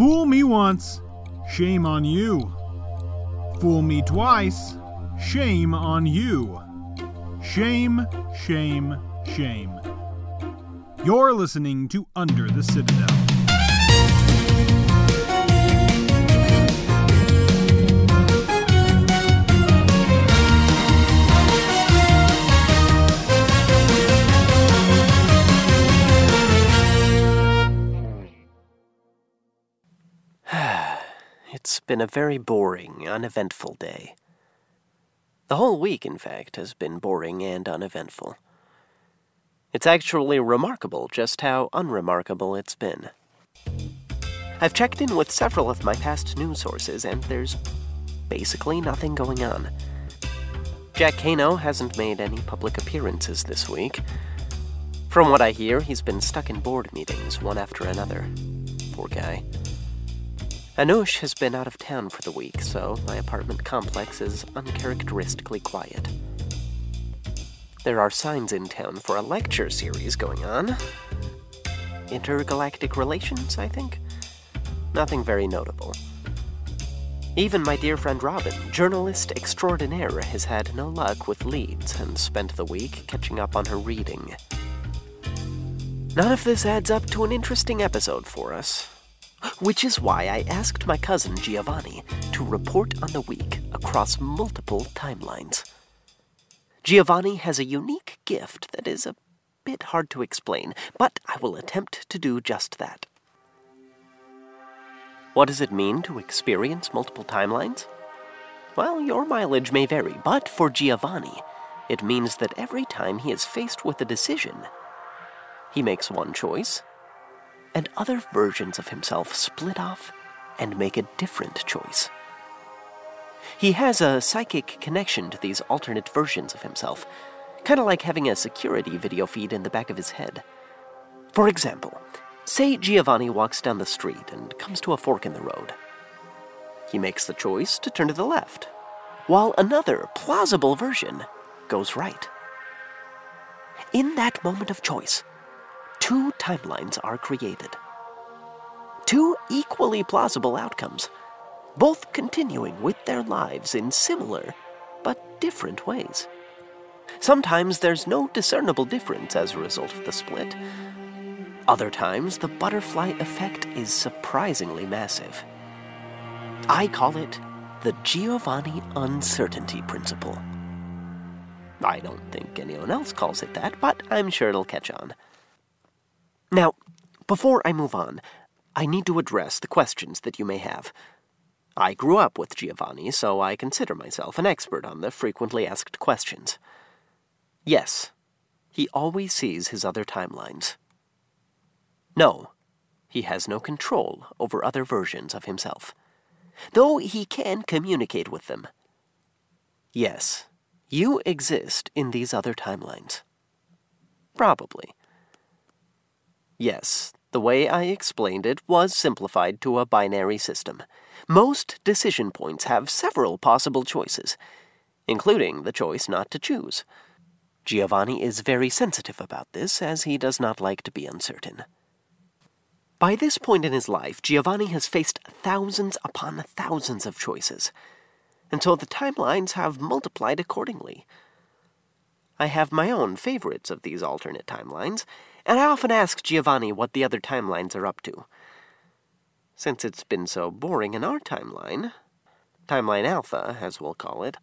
Fool me once, shame on you. Fool me twice, shame on you. Shame, shame, shame. You're listening to Under the Citadel. Been a very boring, uneventful day. The whole week, in fact, has been boring and uneventful. It's actually remarkable just how unremarkable it's been. I've checked in with several of my past news sources, and there's basically nothing going on. Jack Kano hasn't made any public appearances this week. From what I hear, he's been stuck in board meetings, one after another. Poor guy. Anush has been out of town for the week, so my apartment complex is uncharacteristically quiet. There are signs in town for a lecture series going on. Intergalactic relations, I think? Nothing very notable. Even my dear friend Robin, journalist extraordinaire, has had no luck with leads and spent the week catching up on her reading. None of this adds up to an interesting episode for us, which is why I asked my cousin Giovanni to report on the week across multiple timelines. Giovanni has a unique gift that is a bit hard to explain, but I will attempt to do just that. What does it mean to experience multiple timelines? Well, your mileage may vary, but for Giovanni, it means that every time he is faced with a decision, he makes one choice and other versions of himself split off and make a different choice. He has a psychic connection to these alternate versions of himself, kind of like having a security video feed in the back of his head. For example, say Giovanni walks down the street and comes to a fork in the road. He makes the choice to turn to the left, while another plausible version goes right. In that moment of choice, two timelines are created. Two equally plausible outcomes, both continuing with their lives in similar but different ways. Sometimes there's no discernible difference as a result of the split. Other times, the butterfly effect is surprisingly massive. I call it the Giovanni uncertainty principle. I don't think anyone else calls it that, but I'm sure it'll catch on. Now, before I move on, I need to address the questions that you may have. I grew up with Giovanni, so I consider myself an expert on the frequently asked questions. Yes, he always sees his other timelines. No, he has no control over other versions of himself, though he can communicate with them. Yes, you exist in these other timelines. Probably. Yes, the way I explained it was simplified to a binary system. Most decision points have several possible choices, including the choice not to choose. Giovanni is very sensitive about this, as he does not like to be uncertain. By this point in his life, Giovanni has faced thousands upon thousands of choices, until the timelines have multiplied accordingly. I have my own favorites of these alternate timelines, and I often ask Giovanni what the other timelines are up to. Since it's been so boring in our timeline, Timeline Alpha, as we'll call it,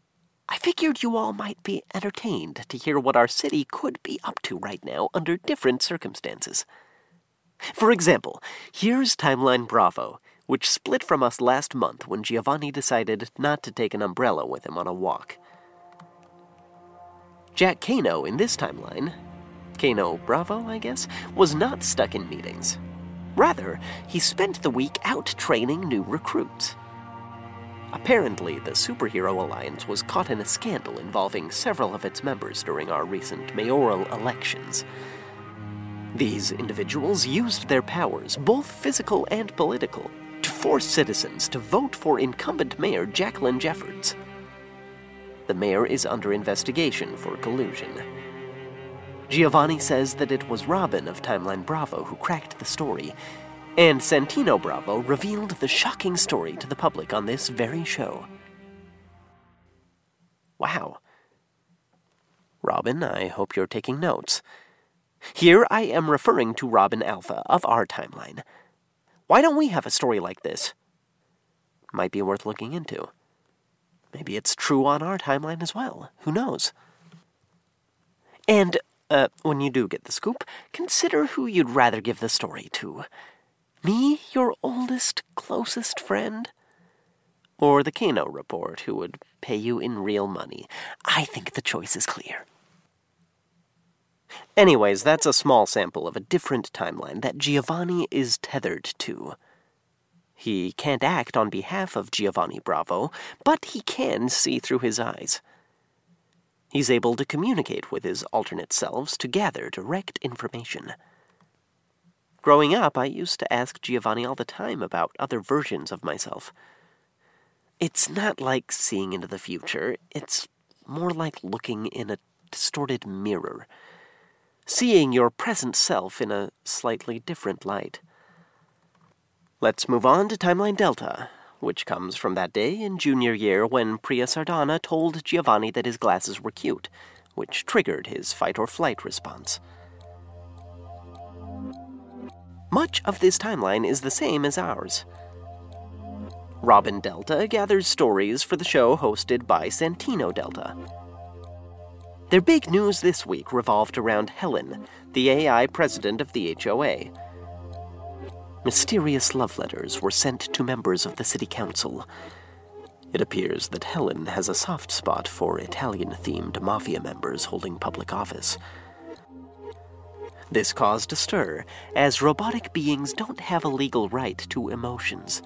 I figured you all might be entertained to hear what our city could be up to right now under different circumstances. For example, here's Timeline Bravo, which split from us last month when Giovanni decided not to take an umbrella with him on a walk. Jack Kano in this timeline Kano Bravo, I guess, was not stuck in meetings. Rather, he spent the week out training new recruits. Apparently, the Superhero Alliance was caught in a scandal involving several of its members during our recent mayoral elections. These individuals used their powers, both physical and political, to force citizens to vote for incumbent mayor Jacqueline Jeffords. The mayor is under investigation for collusion. Giovanni says that it was Robin of Timeline Bravo who cracked the story, And Santino Bravo revealed the shocking story to the public on this very show. Wow. Robin, I hope you're taking notes. Here I am referring to Robin Alpha of our timeline. Why don't we have a story like this? Might be worth looking into. Maybe it's true on our timeline as well. Who knows? And, uh, when you do get the scoop, consider who you'd rather give the story to. Me, your oldest, closest friend? Or the Kano report, who would pay you in real money? I think the choice is clear. Anyways, that's a small sample of a different timeline that Giovanni is tethered to. He can't act on behalf of Giovanni Bravo, but he can see through his eyes. He's able to communicate with his alternate selves to gather direct information. Growing up, I used to ask Giovanni all the time about other versions of myself. It's not like seeing into the future, it's more like looking in a distorted mirror, seeing your present self in a slightly different light. Let's move on to Timeline Delta, which comes from that day in junior year when Priya Sardana told Giovanni that his glasses were cute, which triggered his fight or flight response. Much of this timeline is the same as ours. Robin Delta gathers stories for the show hosted by Santino Delta. Their big news this week revolved around Helen, the AI president of the HOA. Mysterious love letters were sent to members of the city council. It appears that Helen has a soft spot for Italian themed mafia members holding public office. This caused a stir, as robotic beings don't have a legal right to emotions.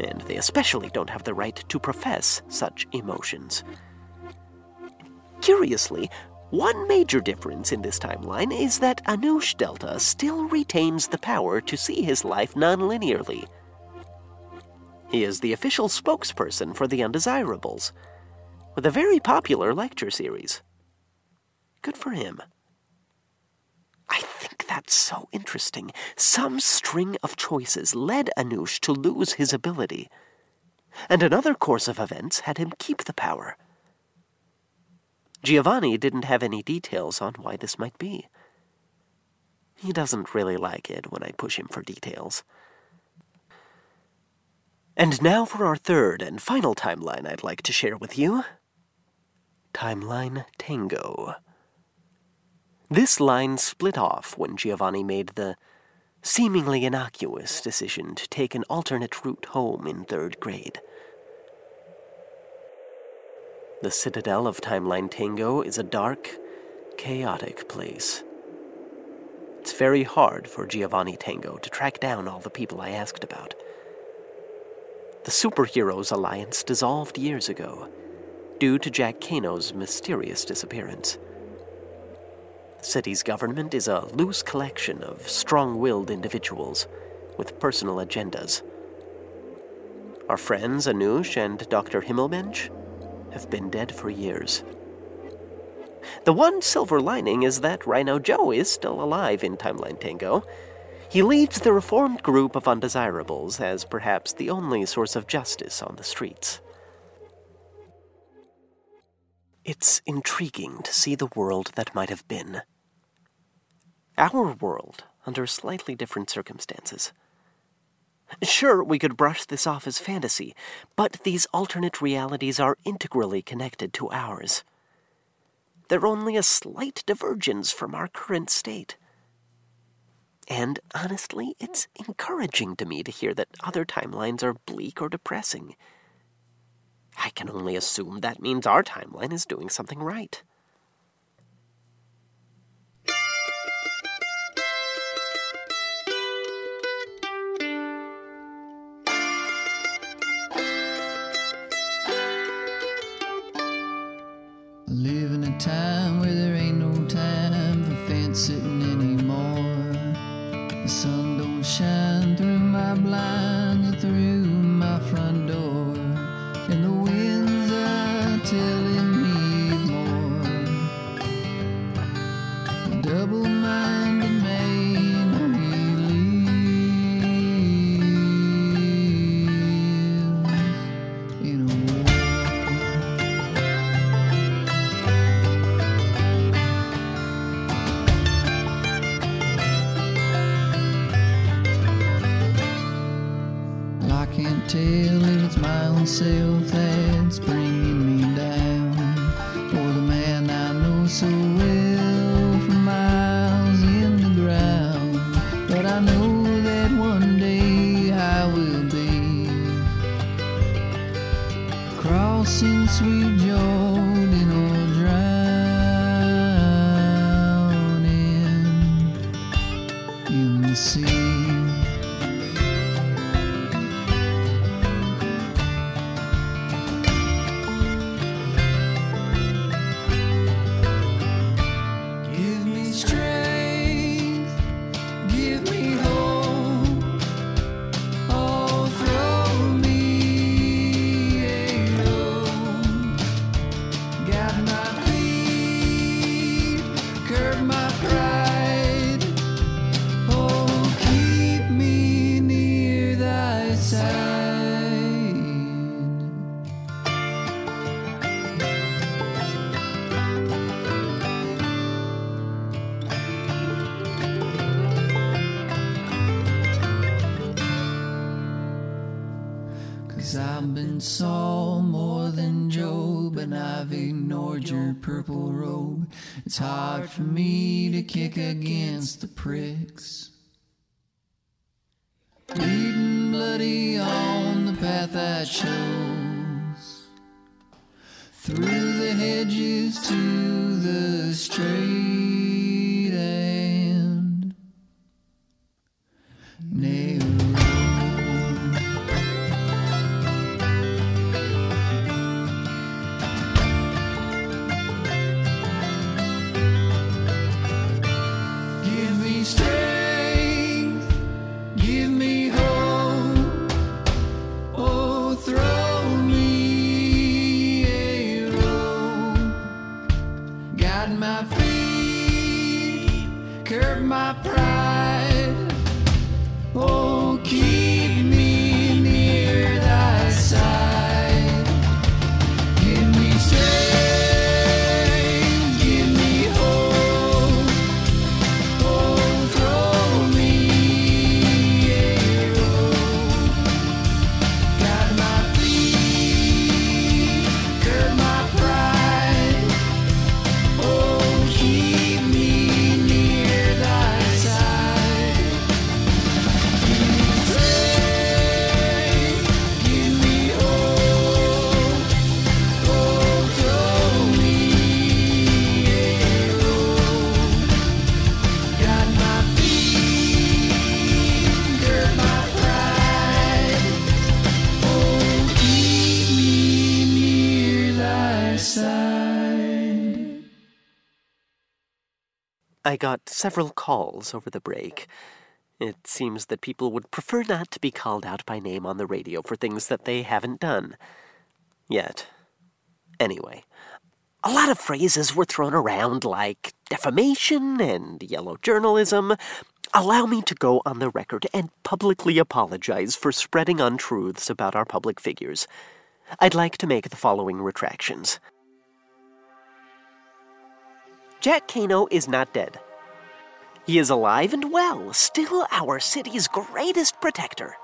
And they especially don't have the right to profess such emotions. Curiously, one major difference in this timeline is that Anush Delta still retains the power to see his life non-linearly. He is the official spokesperson for the Undesirables, with a very popular lecture series. Good for him. I think that's so interesting. Some string of choices led Anush to lose his ability, and another course of events had him keep the power. Giovanni didn't have any details on why this might be. He doesn't really like it when I push him for details. And now for our third and final timeline I'd like to share with you Timeline Tango. This line split off when Giovanni made the seemingly innocuous decision to take an alternate route home in third grade. The citadel of Timeline Tango is a dark, chaotic place. It's very hard for Giovanni Tango to track down all the people I asked about. The Superheroes Alliance dissolved years ago due to Jack Kano's mysterious disappearance The city's government is a loose collection of strong willed individuals with personal agendas. Our friends Anush and Dr. Himmelmensch have been dead for years. The one silver lining is that Rhino Joe is still alive in Timeline Tango. He leads the reformed group of undesirables as perhaps the only source of justice on the streets. It's intriguing to see the world that might have been our world under slightly different circumstances. Sure, we could brush this off as fantasy, but these alternate realities are integrally connected to ours. They're only a slight divergence from our current state. And honestly, it's encouraging to me to hear that other timelines are bleak or depressing. I can only assume that means our timeline is doing something right. time where there ain't no time for fencing anymore. The sun don't shine through my blinds or through my front door, and the winds are telling me more. Double-minded man, he lives in a self that's bringing me down, or the man I know so well from miles in the ground. But I know that one day I will be crossing sweet Jordan I've ignored your purple robe. It's hard for me to kick against the pricks. Bleeding bloody on the path I chose. Through the hedges to the straight I got several calls over the break. It seems that people would prefer not to be called out by name on the radio for things that they haven't done. Yet. Anyway, a lot of phrases were thrown around like defamation and yellow journalism. Allow me to go on the record and publicly apologize for spreading untruths about our public figures. I'd like to make the following retractions. Jack Kano is not dead. He is alive and well, still our city's greatest protector.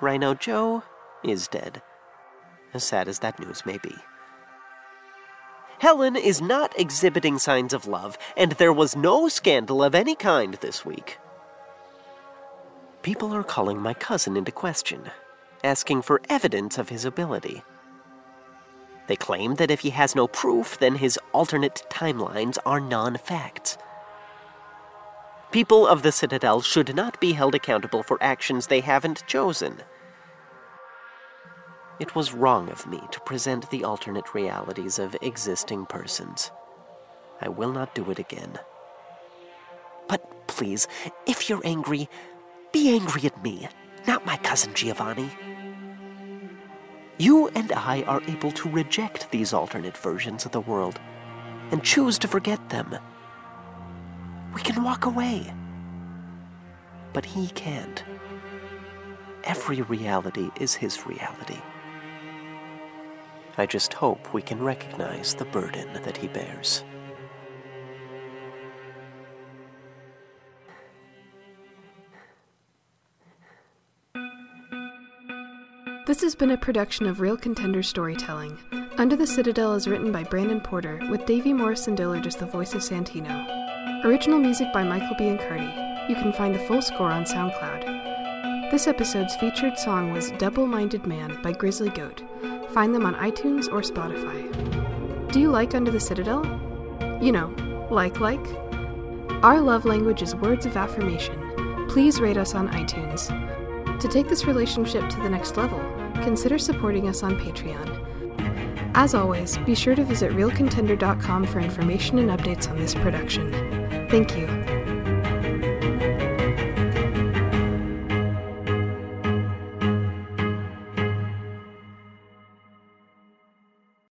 Rhino Joe is dead, as sad as that news may be. Helen is not exhibiting signs of love, and there was no scandal of any kind this week. People are calling my cousin into question, asking for evidence of his ability. They claim that if he has no proof, then his alternate timelines are non facts. People of the Citadel should not be held accountable for actions they haven't chosen. It was wrong of me to present the alternate realities of existing persons. I will not do it again. But please, if you're angry, be angry at me, not my cousin Giovanni. You and I are able to reject these alternate versions of the world and choose to forget them. We can walk away. But he can't. Every reality is his reality. I just hope we can recognize the burden that he bears. This has been a production of Real Contender Storytelling. Under the Citadel is written by Brandon Porter, with Davey Morrison Dillard as the voice of Santino. Original music by Michael B. and Biancardi. You can find the full score on SoundCloud. This episode's featured song was Double Minded Man by Grizzly Goat. Find them on iTunes or Spotify. Do you like Under the Citadel? You know, like, like? Our love language is words of affirmation. Please rate us on iTunes. To take this relationship to the next level, consider supporting us on Patreon. As always, be sure to visit realcontender.com for information and updates on this production. Thank you.